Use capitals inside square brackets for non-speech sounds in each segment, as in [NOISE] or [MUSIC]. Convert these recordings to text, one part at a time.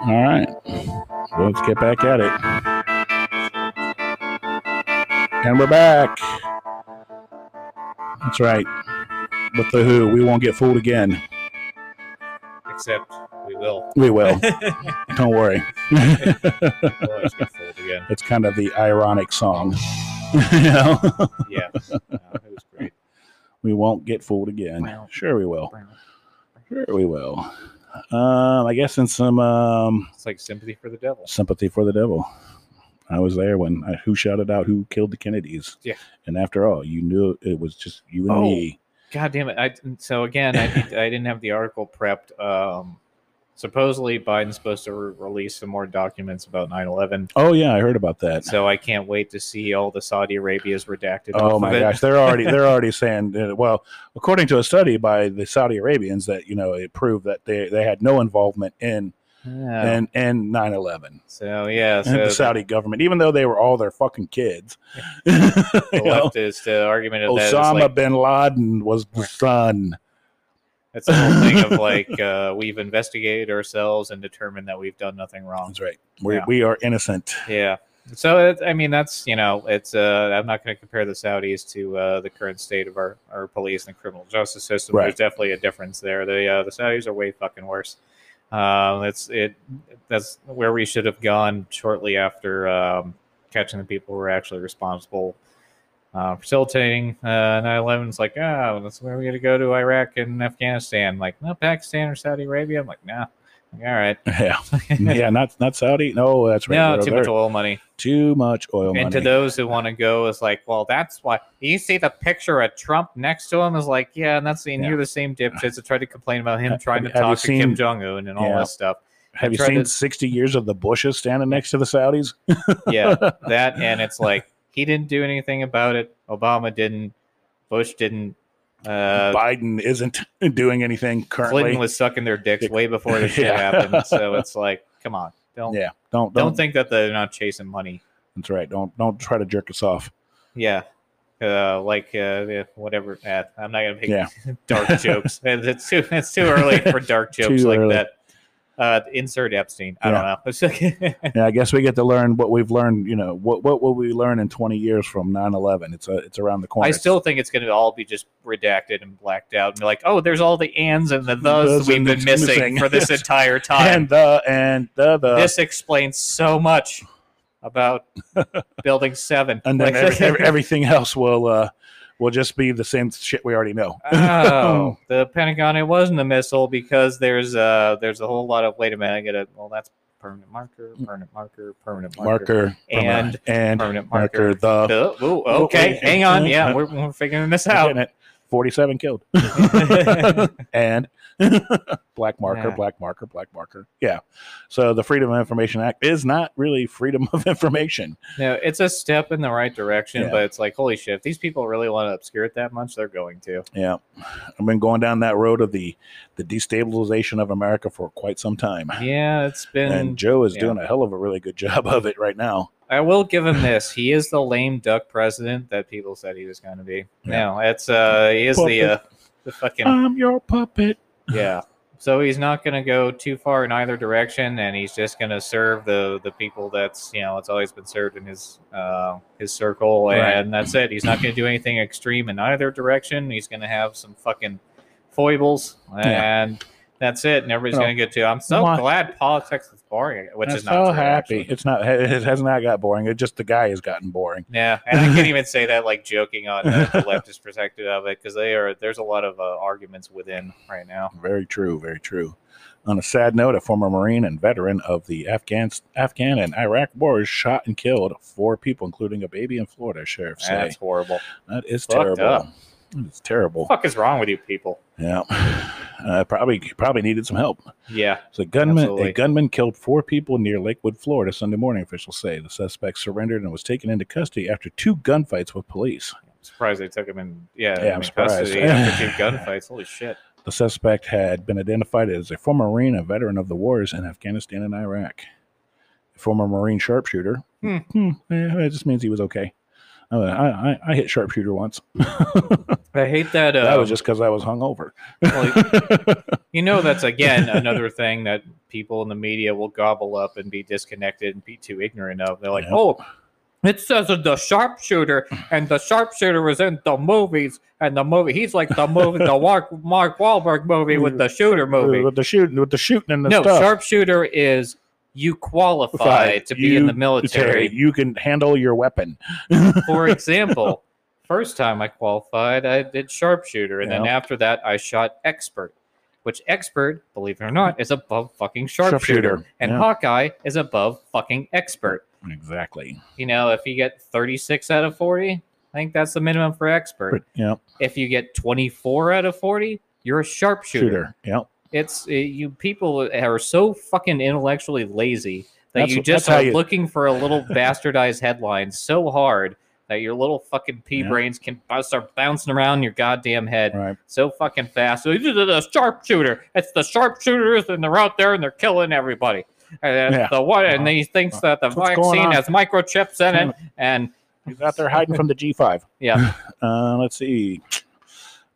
All right. Well, let's get back at it. And we're back. That's right. With the Who, we won't get fooled again. Except we will. We will. [LAUGHS] Don't worry. We'll always get fooled again. it's kind of the ironic song. [LAUGHS] you know? Yeah. No, it was great. we won't get fooled again. Well. Sure, we will. Sure, we will. Um, I guess in some um, It's like sympathy for the devil. sympathy for the devil. I was there when uh, who shouted out who killed the Kennedys. Yeah. And after all, you knew it was just you and Oh. me. God damn it! I so again, I, I didn't have the article prepped. Um, supposedly, Biden's supposed to re- release some more documents about 9/11. Oh yeah, I heard about that. So I can't wait to see all the Saudi Arabia's redacted. Oh my gosh, they're already they're [LAUGHS] already saying uh, well, according to a study by the Saudi Arabians that you know it proved that they they had no involvement in Yeah. in in 9/11 so yeah, so and the the, Saudi government, even though they were all their fucking kids. [LAUGHS] [LAUGHS] the leftist uh, argument of Osama like bin Laden was the son. It's the whole thing of [LAUGHS] like uh, we've investigated ourselves and determined that we've done nothing wrong. That's right. We Yeah. we are innocent. Yeah. So it, I mean, that's you know, it's. Uh, I'm not going to compare the Saudis to uh, the current state of our, our police and criminal justice system. Right. There's definitely a difference there. The uh, the Saudis are way fucking worse. Um, it's it. That's where we should have gone shortly after um, catching the people who are actually responsible. Uh, facilitating uh, 9/11 is like, oh, that's where we got to go to Iraq and Afghanistan. Like, no, Pakistan or Saudi Arabia. I'm like, nah. Like, all right. [LAUGHS] Yeah, [LAUGHS] yeah, not not Saudi. No, that's right. no, too much oil money. Too much oil and to those who want to go is like, well, that's why you see the picture of Trump next to him is like, yeah, and that's and Yeah. you're the same dipshits that tried to complain about him trying to have talk to Kim Jong Un and all Yeah. this stuff. Have you seen to- 60 years of the Bushes standing next to the Saudis? Yeah, [LAUGHS] that and it's like he didn't do anything about it. Obama didn't. Bush didn't. Uh, Biden isn't [LAUGHS] doing anything currently. Clinton was sucking their dicks way before this [LAUGHS] shit Yeah. happened. [LAUGHS] So it's like, come on, don't yeah, don't, don't don't think that they're not chasing money. That's right. Don't don't try to jerk us off. Yeah. Uh, like uh, whatever. Uh, I'm not gonna make Yeah. dark jokes. It's too it's too early for dark jokes like early. that. Uh, insert Epstein. I don't know. [LAUGHS] [LAUGHS] Yeah, I guess we get to learn what we've learned. You know, what what will we learn in 20 years from 9/11? It's a, it's around the corner. I still think it's going to all be just redacted and blacked out, and be like, oh, there's all the ands and the thus Those we've been missing, missing. for this [LAUGHS] entire time. and the and the the this explains so much about Building Seven. and then Like- every- everything else will uh will just be the same shit we already know. oh, [LAUGHS] the Pentagon. It wasn't a missile because there's uh there's a whole lot of wait a minute. I get it. Well, that's permanent marker, permanent marker, permanent marker, marker And and permanent marker marker. the Uh, ooh, okay, hang on. Yeah, we're, we're figuring this out. Getting it. 47 killed [LAUGHS] and black marker Yeah. black marker black marker yeah so the freedom of information act is not really freedom of information No, it's a step in the right direction, Yeah. but it's like holy shit. If these people really want to obscure it that much, they're going to. yeah i've been going down that road of the the destabilization of america for quite some time Yeah, it's been. and joe is yeah. doing a hell of a really good job of it right now I will give him this. He is the lame duck president that people said he was going to be. Yeah. No, it's uh, he is the uh, the fucking i'm your puppet yeah. So he's not going to go too far in either direction, and he's just going to serve the the people that's you know it's always been served in his uh, his circle, Right. and that's it. He's not going to do anything extreme in either direction. He's going to have some fucking foibles, Yeah. That's it. And everybody's Well, going to get to. I'm so why- glad politics is boring, which I'm is not so true, happy actually. it's not [LAUGHS] it has not got boring it just the guy has gotten boring Yeah, and I can't [LAUGHS] even say that like joking on uh, the leftist perspective of it because they are there's a lot of uh, arguments within right now. Very true, very true. On a sad note, a former Marine and veteran of the Afghan, Afghan and Iraq wars shot and killed four people, including a baby in Florida. Sheriff That's horrible. that is fucked terrible. up. It's terrible. What the fuck is wrong with you people? Yeah, [SIGHS] uh, probably probably needed some help. Yeah, So, gunman Absolutely. a gunman killed four people near Lakeland, Florida, Sunday morning. Officials say the suspect surrendered and was taken into custody after two gunfights with police. I'm surprised they took him in. Yeah, Yeah, I'm surprised. custody after two [LAUGHS] gunfights. Holy shit! The suspect had been identified as a former Marine a veteran of the wars in Afghanistan and Iraq. A former Marine sharpshooter. Hmm. Hmm, yeah, it just means he was okay. I, I, I hit sharpshooter once. [LAUGHS] I hate that. Uh, that was just because I was hungover. well, [LAUGHS] you know, that's again another thing that people in the media will gobble up and be disconnected and be too ignorant of. They're like, Yep. oh, it says the sharpshooter, and the sharpshooter was in the movies, and the movie he's like the movie, the Mark Mark Wahlberg movie with [LAUGHS] the shooter movie. with the shooting, with the shooting and the No, stuff. sharpshooter is you qualify to be in the You- military. You can handle your weapon. [LAUGHS] For example, first time I qualified, I did sharpshooter, and then after that, I shot expert. Which expert, believe it or not, is above fucking sharpshooter, Sharpshooter, and yeah. Hawkeye is above fucking expert. Exactly. You know, if you get 36 out of 40, I think that's the minimum for expert. But, yeah. If you get 24 out of 40, you're a sharpshooter. Shooter. Yeah. It's uh, you people are so fucking intellectually lazy that That's you just are you- looking for a little [LAUGHS] bastardized headline so hard that your little fucking pea Yeah. brains can start bouncing around your goddamn head Right. so fucking fast. So, "This is the sharpshooter. It's the sharpshooters, and they're out there and they're killing everybody. And Yeah. the what? And he thinks that the What's vaccine has microchips in it, [LAUGHS] and He's out there hiding from the G5. yeah, [LAUGHS] Uh, let's see.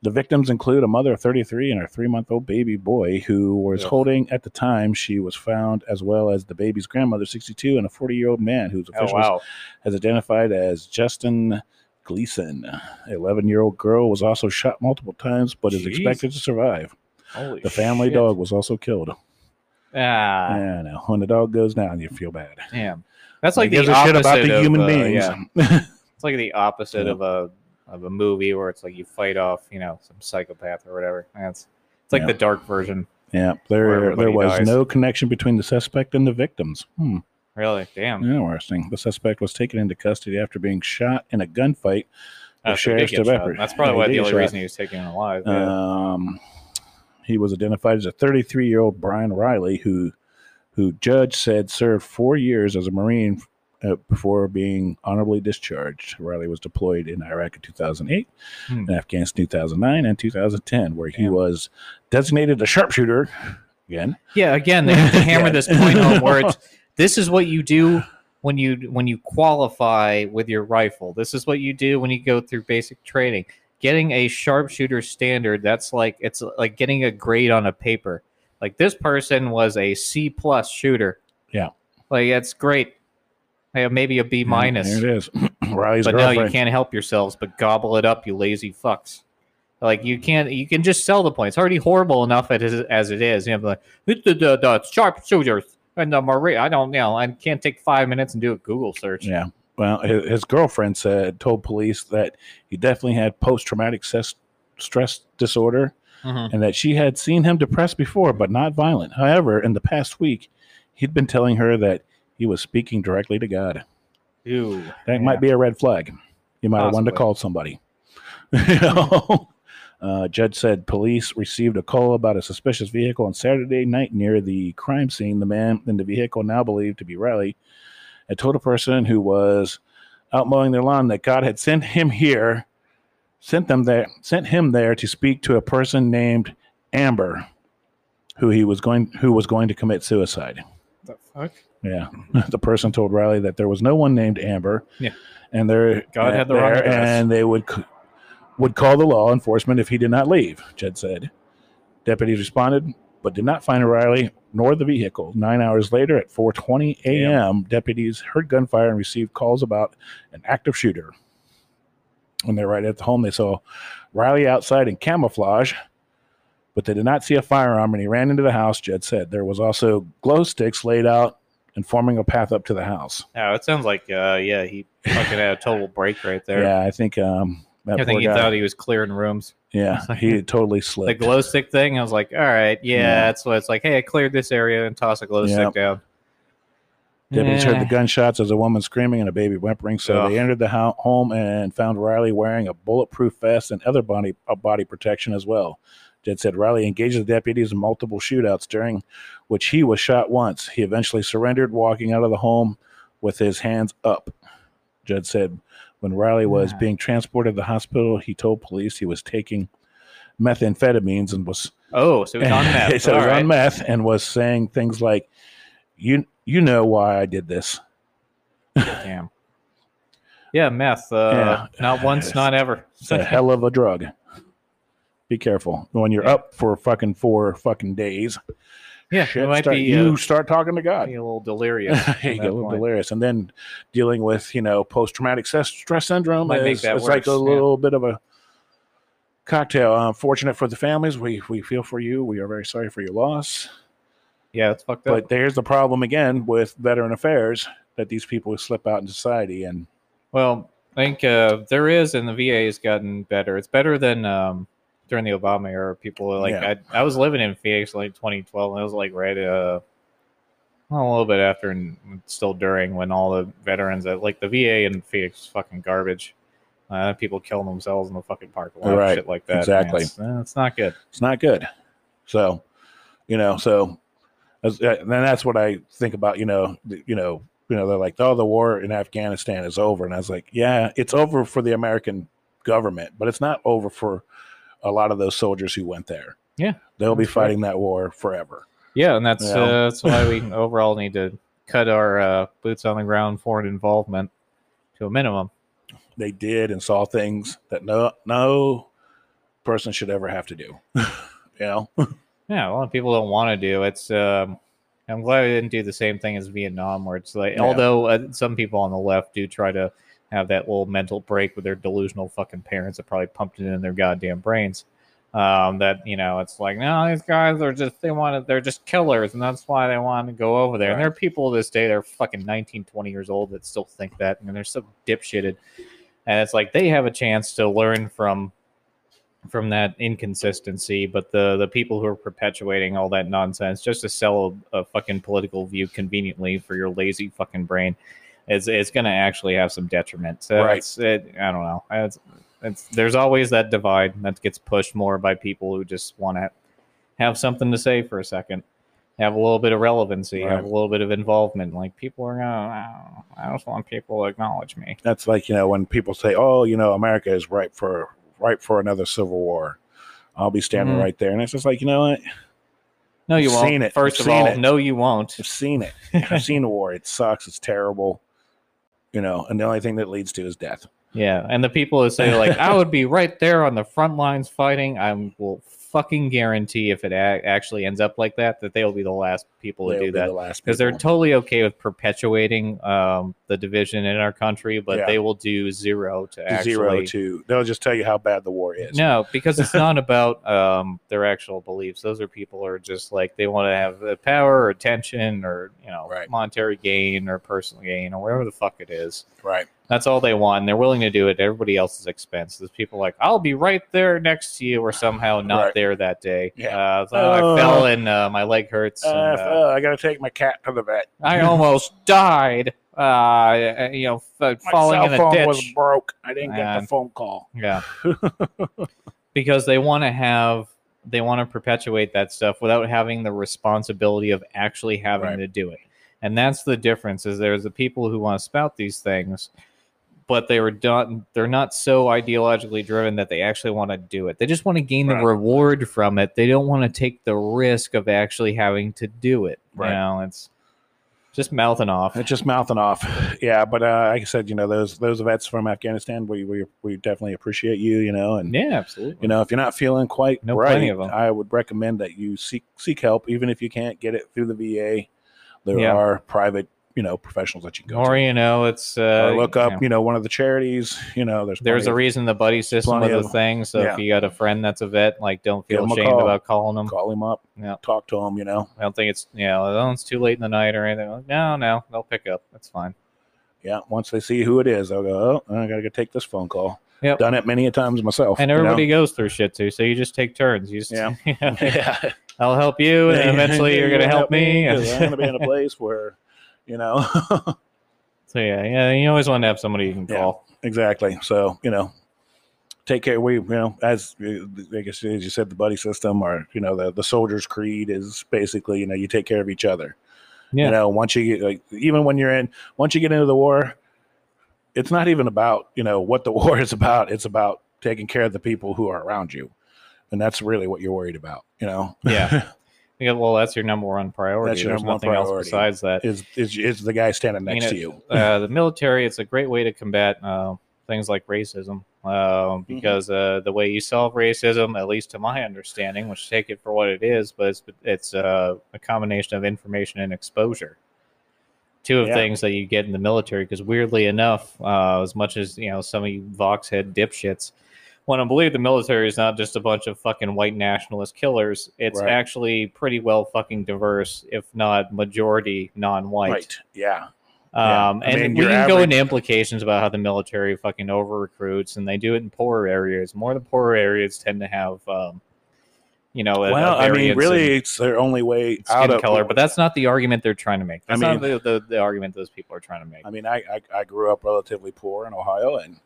The victims include a mother of 33 and her three month old baby boy who was Ugh. holding at the time she was found, as well as the baby's grandmother, 62, and a 40 year old man whose oh wow, has identified as Justin Gleason. 11 year old girl was also shot multiple times but is expected to survive. holy The family shit. dog was also killed. Ah, Yeah, no. When the dog goes down, you feel bad. damn. That's like He the gives shit about opposite the of, human uh, beings. Yeah. [LAUGHS] It's like the opposite Yeah. of a of a movie where it's like you fight off, you know, some psychopath or whatever. That's it's like Yeah. the dark version. Yeah, there there was dies. no connection between the suspect and the victims. Hmm, Really, damn. interesting. The suspect was taken into custody after being shot in a gunfight. The so he did sheriff's get shot. That's probably why the only get reason he was taken alive. yeah. Um, he was identified as a 33 year old Brian Riley, who who Judd said served four years as a Marine uh, before being honorably discharged. Riley was deployed in Iraq in 2008, Hmm. in Afghanistan 2009, and 2010, where he Damn. was designated a sharpshooter. Again, Yeah, again, they have to hammer this [LAUGHS] point home where it's [LAUGHS] this is what you do when you when you qualify with your rifle. This is what you do when you go through basic training. Getting a sharpshooter standard, that's like it's like getting a grade on a paper. Like this person was a C plus shooter. Yeah. Like that's great. Maybe a B minus. There it is. [CLEARS THROAT] Riley's But no, you can't help yourselves but gobble it up, you lazy fucks. Like you can't, you can just sell the point. It's already horrible enough as, as it is. You know, like "It's the, the, the sharpshooters and the marine. I don't know. I can't take five minutes and do a Google search. Yeah. Well, his, his girlfriend said told police that he definitely had post traumatic stress disorder Mhm. and that she had seen him depressed before, but not violent. However, in the past week, he'd been telling her that he was speaking directly to God. Ew. That might be a red flag. You might have wanted to call somebody. [LAUGHS] you know? Uh, Judd said police received a call about a suspicious vehicle on Saturday night near the crime scene. The man in the vehicle, now believed to be Riley, had told a person who was out mowing their lawn that God had sent him here, sent them there, sent him there to speak to a person named Amber, who he was going, who was going to commit suicide. The fuck? Yeah, [LAUGHS] the person told Riley that there was no one named Amber. Yeah. and there God had the wrong there, address. and they would would call the law enforcement if he did not leave. Judd said. Deputies responded, but did not find Riley nor the vehicle. Nine hours later, at 4:20 a.m., deputies heard gunfire and received calls about an active shooter. When they arrived at the home, they saw Riley outside in camouflage, but they did not see a firearm, and he ran into the house. Judd said there was also glow sticks laid out and forming a path up to the house. Oh, it sounds like, uh, yeah, he fucking had a total break right there. Yeah, I think um, that I think he guy. thought he was clearing rooms. yeah, [LAUGHS] he totally slipped. The glow stick thing, I was like, all right, yeah, Yeah. that's what it's like. Hey, I cleared this area and toss a glow Yep. stick down. Deputies heard Eh. the gunshots as a woman screaming and a baby whimpering. So they entered the ho- home and found Riley wearing a bulletproof vest and other body uh, body protection as well. Judd said Riley engaged the deputies in multiple shootouts, during which he was shot once. He eventually surrendered, walking out of the home with his hands up. Judd said when Riley was being transported to the hospital, he told police he was taking methamphetamines and was Oh, so he's on [LAUGHS] meth. he said he was right. on meth and was saying things like, "You you know why I did this." Damn. Yeah, meth. Uh, Yeah. Not once, not ever. It's a hell of a drug. Be careful when you're Yeah. up for fucking four fucking days. Yeah, shit it might start- be, you uh, start talking to God. a little delirious. [LAUGHS] you get a little point. delirious, and then dealing with you know post traumatic stress syndrome Might make is that it's like a worse, yeah. little bit of a cocktail. Uh, fortunate for the families, we we feel for you. We are very sorry for your loss. Yeah, it's fucked up. But there's the problem again with veteran affairs that these people slip out in society, and Well, I think uh, there is, and the VA has gotten better. It's better than um, during the Obama era. People were like, Yeah. I, I was living in Phoenix in like 2012, and it was like right uh, well, a little bit after and still during when all the veterans at like the VA in Phoenix fucking garbage. Uh, people killing themselves in the fucking parking lot, Right, shit like that. exactly. It's, uh, it's not good. it's not good. So, you know, so as, uh, then that's what I think about. You know, you know, you know, they're like, oh, the war in Afghanistan is over, and I was like, yeah, it's over for the American government, but it's not over for a lot of those soldiers who went there. Yeah, they'll be that's right. fighting that war forever. Yeah, and that's uh, that's why we [LAUGHS] overall need to cut our uh, boots on the ground foreign involvement to a minimum. They did and saw things that no no person should ever have to do. [LAUGHS] you know, [LAUGHS] Yeah, a lot of people don't want to do. It's. Um, I'm glad we didn't do the same thing as Vietnam, where it's like, Yeah. although uh, some people on the left do try to have that little mental break with their delusional fucking parents that probably pumped it in their goddamn brains. Um, that you know, it's like, no, these guys are just they want to, they're just killers, and that's why they want to go over there. And there are people this day they're fucking 19, 20 years old that still think that, and they're so dipshitted. And it's like they have a chance to learn from from that inconsistency, but the the people who are perpetuating all that nonsense just to sell a, a fucking political view conveniently for your lazy fucking brain, is it's going to actually have some detriment. So Right. it's, it, I don't know. It's, it's there's always that divide that gets pushed more by people who just want to have something to say for a second, have a little bit of relevancy, Right. have a little bit of involvement. Like people are gonna, I just want people to acknowledge me. that's like you know when people say, oh, you know, America is ripe for ripe for another civil war. I'll be standing Mhm. right there, and it's just like you know what. No, you I've won't. seen it. First I've of seen all, it. no, you won't. I've seen it. [LAUGHS] I've seen the war. It sucks. It's terrible. You know, and the only thing that leads to is death. Yeah, and the people who say like I would be [LAUGHS] right there on the front lines fighting, I will fucking guarantee if it a- actually ends up like that, that they will be the last people to They'll do be that last because they're people. totally okay with perpetuating um, the division in our country, but Yeah. they will do zero to actually zero to. They'll just tell you how bad the war is. no, because it's not [LAUGHS] about um, their actual beliefs. Those are people who are just like they want to have the power or attention or you know Right. monetary gain or personal gain or whatever the fuck it is. Right. That's all they want. And they're willing to do it at everybody else's expense. There's people like, I'll be right there next to you, or somehow not Right. there that day. Yeah. Uh, so Oh. I fell and uh, my leg hurts. Uh, and, uh, uh, I got to take my cat to the vet. I almost [LAUGHS] died. Uh, you know, f- My falling cell in a phone ditch. was broke. I didn't get And- the phone call. Yeah. [LAUGHS] because they want to have they want to perpetuate that stuff without having the responsibility of actually having Right. to do it. And that's the difference is there's the people who want to spout these things but they were done they're not so ideologically driven that they actually want to do it. They just want to gain the reward from it. They don't want to take the risk of actually having to do it. Right. You know, it's just mouthing off. It's just mouthing off. Yeah, but uh, like I said, you know, those those vets from Afghanistan, we we, we definitely appreciate you. You know, and Yeah, absolutely. you know, if you're not feeling quite Know right, plenty of 'em. I would recommend that you seek seek help, even if you can't get it through the VA. There Yeah. are private, you know, professionals that you can go or to. you know, it's uh, Or look up, you know. you know, one of the charities. You know, there's There's a plenty reason the buddy system plenty was a thing. So yeah. if you got a friend that's a vet, like don't Give feel 'em a ashamed call. about calling them. call him up, Yeah. talk to him. You know, I don't think it's you know, oh, it's too late in the night or anything. Like, no, no, they'll pick up. That's fine. yeah. Once they see who it is, they'll go, oh, I gotta go take this phone call. Yep. Done it many a times myself. And you know? everybody goes through shit too, so you just take turns. You just, Yeah. [LAUGHS] yeah. yeah. I'll help you, and [LAUGHS] then eventually you're gonna help me. 'cause I'm gonna be in a [LAUGHS] place where, you know, [LAUGHS] so yeah, yeah, you always want to have somebody you can Yeah. call. exactly. So you know, take care. We you know, as uh, I guess as you said, the buddy system or you know the the soldiers' creed is basically you know you take care of each other. Yeah. You know, once you get like even when you're in, once you get into the war, it's not even about you know what the [LAUGHS] war is about. It's about taking care of the people who are around you, and that's really what you're worried about. You know. Yeah. [LAUGHS] Yeah, well, that's your number one priority. That's your There's number one nothing else priority. besides that. Is is is the guy standing next to you? uh, the military, it's a great way to combat uh, things like racism. Mm-hmm. Um, because uh, the way you solve racism, at least to my understanding, which take it for what it is, but it's it's uh, a combination of information and exposure. Two of Yeah. things that you get in the military. Because weirdly enough, uh, as much as you know, some of you Vox head dipshits want to believe the military is not just a bunch of fucking white nationalist killers. It's Right. actually pretty well fucking diverse, if not majority non-white. Right. Yeah. Yeah. Um, I and mean, we can go into implications about how the military fucking over recruits, and they do it in poorer areas. More the poorer areas tend to have, um, you know, Well, I mean, really, it's their only way skin out of color, but that's not the argument they're trying to make. I That's not mean- the, the, the argument those people are trying to make. I mean, I, I I grew up relatively poor in Ohio, and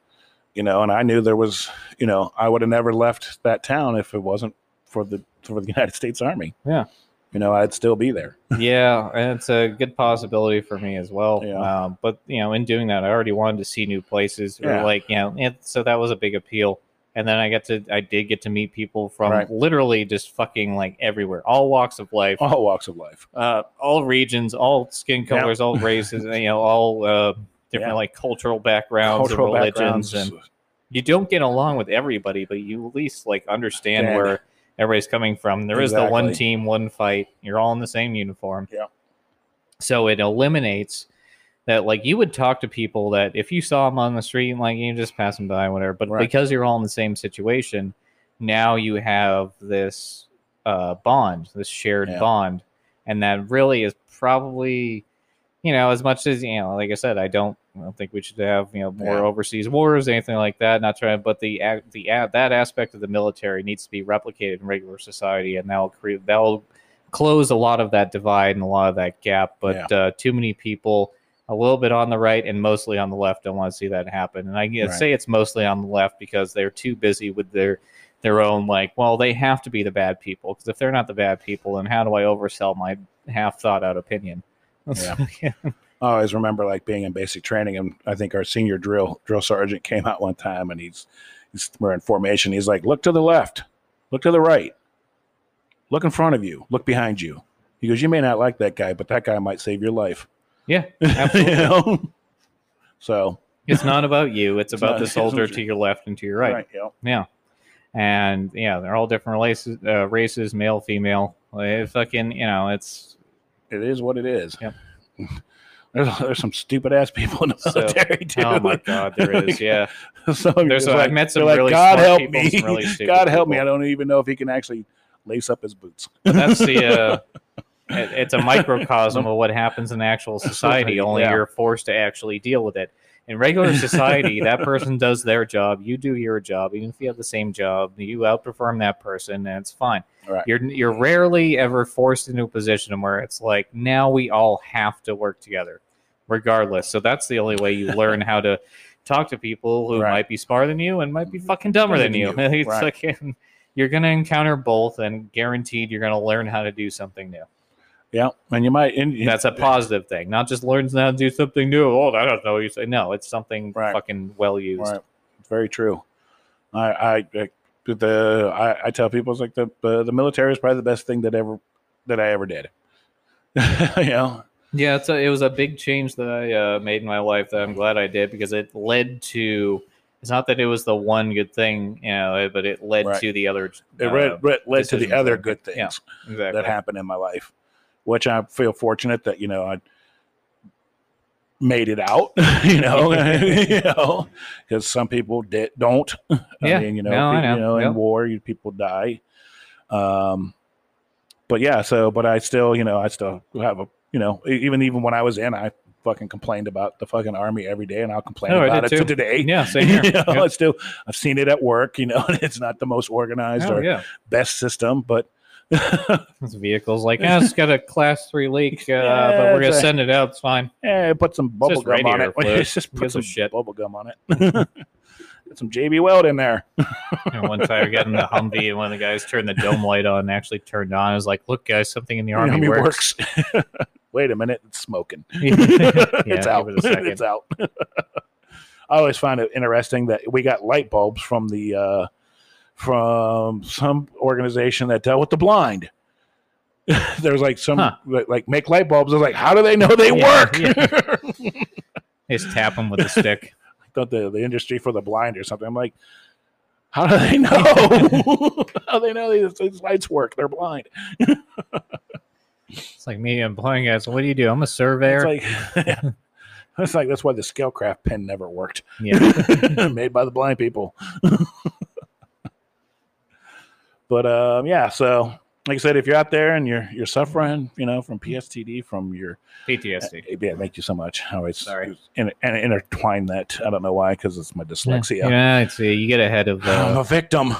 you know, and I knew there was, you know, I would have never left that town if it wasn't for the for the [LAUGHS] United States Army. Yeah. You know, I'd still be there. [LAUGHS] yeah, and it's a good possibility for me as well. Yeah. Um, but you know, in doing that, I already wanted to see new places, or Yeah. like you know, and so that was a big appeal. And then I got to, I did get to meet people from Right. literally just fucking like everywhere, all walks of life, All walks of life. uh, all regions, all skin Yeah. colors, all races, [LAUGHS] you know, all uh, different Yeah. like cultural backgrounds, Cultural and religions, backgrounds. and you don't get along with everybody, but you at least like understand Yeah. where everybody's coming from. There is the one team, one fight. You're all in the same uniform. Yeah. So it eliminates that. Like you would talk to people that if you saw them on the street, like you just pass them by, whatever. But Right. because you're all in the same situation, now you have this uh, bond, this shared Yeah. bond, and that really is probably you know, as much as you know, like I said, I don't, I don't think we should have you know more Yeah. overseas wars, anything like that. Not trying, but the the that aspect of the military needs to be replicated in regular society, and that'll create that'll close a lot of that divide and a lot of that gap. But uh, too many people, a little bit on the right and mostly on the left, don't want to see that happen. And I can Right. say it's mostly on the left because they're too busy with their their own like, well, they have to be the bad people because if they're not the bad people, then how do I oversell my half thought out opinion? [LAUGHS] I always remember like being in basic training, and I think our senior drill drill sergeant came out one time, and he's he's we're in formation. He's like, "Look to the left, look to the right, look in front of you, look behind you." He goes, "You may not like that guy, but that guy might save your life." Yeah, [LAUGHS] You absolutely. know? So it's not about you. It's, [LAUGHS] It's about the soldier to your left and to your right. yeah. Yeah, and yeah, they're all different races, uh, races, male, female. Like, fucking, you know, it's it is what it is. Yep. [LAUGHS] There's, there's some stupid ass people in the So- military too. oh my god, there is. Yeah, [LAUGHS] of There's a- I've met some they're like, really God smart help people me, some really [LAUGHS] stupid God help me. I don't even know if he can actually lace up his boots. that's the. Uh, it- it's a microcosm of what happens in actual society. Only Yeah. you're forced to actually deal with it. In regular [LAUGHS] society, that person does their job. You do your job. Even if you have the same job, you outperform that person, and it's fine. Right. You're you're rarely ever forced into a position where it's like now we all have to work together, regardless. So that's the only way you learn how to talk to people who Right. might be smarter than you and might be mm-hmm. fucking dumber than you. Than you, [LAUGHS] it's right. like [LAUGHS] you're gonna encounter both, and guaranteed you're gonna learn how to do something new. Yeah, and you might. And, That's a positive thing, not just learn how to do something new. Oh, I don't know. You say no, it's something Right. fucking well used. Right. It's very true. I I I- the I, I tell people it's like the uh, the military is probably the best thing that ever that I ever did. [LAUGHS] you know. Yeah, it's a, it was a big change that I uh, made in my life that I'm glad I did because it led to. It's not that it was the one good thing, you know, but it led Right. to the other. It uh, led, led, led to the other good things yeah, exactly. that happened in my life, which I feel fortunate that you know I made it out. [LAUGHS] you [LAUGHS] know, [LAUGHS] you know, because some people don't. I Yeah. mean, you know, No, I know. you know, in Yep. war, you people die. Um, but yeah, so but I still, you know, I still have a, you know, even even when I was in, I fucking complained about the fucking army every day, and I'll complain Oh, about it did to today. Yeah, same here. you know, Yeah. it's still I've seen it at work. You know, and it's not the most organized Oh, or yeah. best system, but [LAUGHS] vehicle's like, yeah, it's got a class three leak, uh, Yeah, but we're gonna a- send it out. It's fine. yeah, put some bubble gum on it. [LAUGHS] It's just put a some shit? bubble gum on it. [LAUGHS] Get some JB Weld in there. Know, one time we got in the Humvee and one of the guys turned the dome light on and actually turned on. I was like, look, guys, something in the army, Army works. works. Wait a minute, it's smoking. Yeah, it's out. it it's out. I always find it interesting that we got light bulbs from the uh, from some organization that dealt with the blind. [LAUGHS] There's like some Huh. like, like make light bulbs. I was like, how do they know they Yeah, work? yeah. [LAUGHS] They just tap them with a stick. [LAUGHS] I thought the, the industry for the blind or something. I'm like, how do they know? how do they know these, these lights work? They're blind. It's like me employing guys. What do you do? I'm a surveyor. It's like it's like that's why the Scalecraft pen never worked. yeah. Made by the blind people. But um, yeah, so like I said, if you're out there and you're you're suffering, you know, from PSTD, from your PTSD. yeah, thank you so much. I always Sorry. in, and intertwine that. I don't know why, because it's my dyslexia. Yeah, it's, uh, you get ahead of [SIGHS] I'm uh, a victim.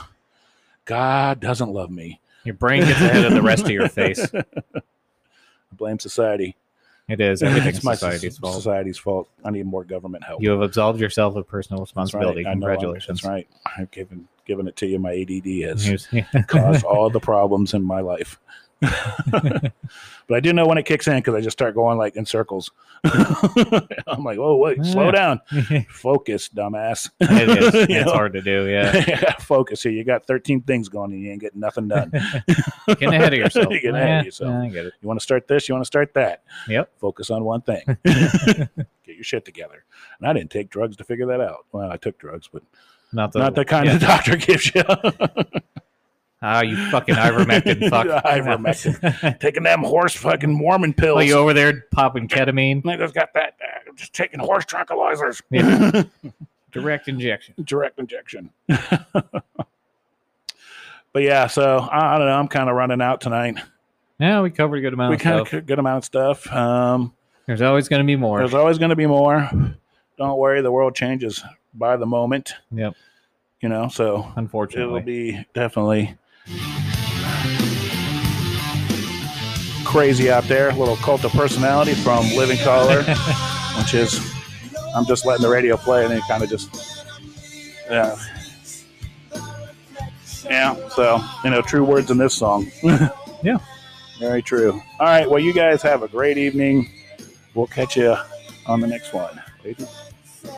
God doesn't love me. your brain gets ahead of the rest of your face. [LAUGHS] I blame society. It is everything's It's my society's soc- fault. Society's fault. I need more government help. You have absolved yourself of personal That's right. responsibility. Know I'm- Congratulations. That's right. I've given given it to you. My ADD has caused all the problems in my life. [LAUGHS] but I do know when it kicks in because I just start going like in circles. [LAUGHS] I'm like, oh wait, slow ah. down, [LAUGHS] focus, dumbass. it is. It's know? hard to do. Yeah. focus here. You got 13 things going and you ain't getting nothing done. Getting ahead of yourself. Getting ahead of yourself. yeah, I get it. You want to start this, you want to start that. Yep. Focus on one thing. Get your shit together. And I didn't take drugs to figure that out. Well, I took drugs, but Not the, not the kind yeah. the doctor [LAUGHS] gives you. Ah, you fucking ivermectin [LAUGHS] fuck. Ivermectin. Taking them horse fucking Mormon pills. Are you over there popping ketamine? I just got that. Uh, just taking horse tranquilizers. Yeah. [LAUGHS] Direct injection. Direct injection. but yeah, so I, I don't know. I'm kind of running out tonight. Yeah, we covered a good amount we kind stuff. of good amount of stuff. Um, There's always going to be more. there's always going to be more. Don't worry, the world changes by the moment. Yep. You know, so Unfortunately. it'll be definitely crazy out there. A little cult of personality from Living Colour, [LAUGHS] which is I'm just letting the radio play and it kind of just yeah. Yeah, so you know, true words in this song. [LAUGHS] Yeah. Very true. All right, well you guys have a great evening. We'll catch you on the next one. Later.